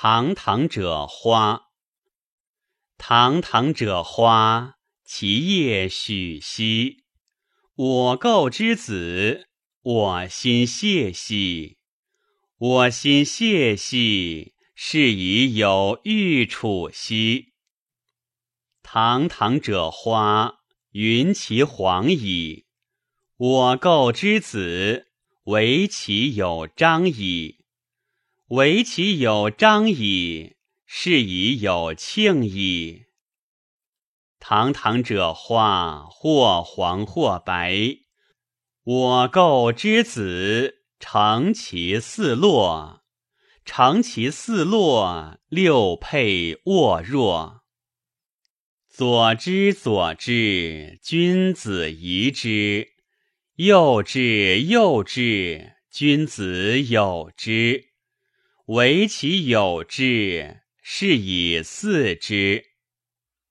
堂堂者花，堂堂者花，其叶许兮。我构之子，我心谢兮。我心谢兮，是以有欲处兮。堂堂者花，云其黄矣。我构之子，惟其有章矣。惟其有章矣，是以有庆矣。堂堂者花，或黄或白。我构之子，成其四落，成其四落，六佩沃若。左之左之，君子宜之；右之右之，君子有之。惟其有之，是以似之。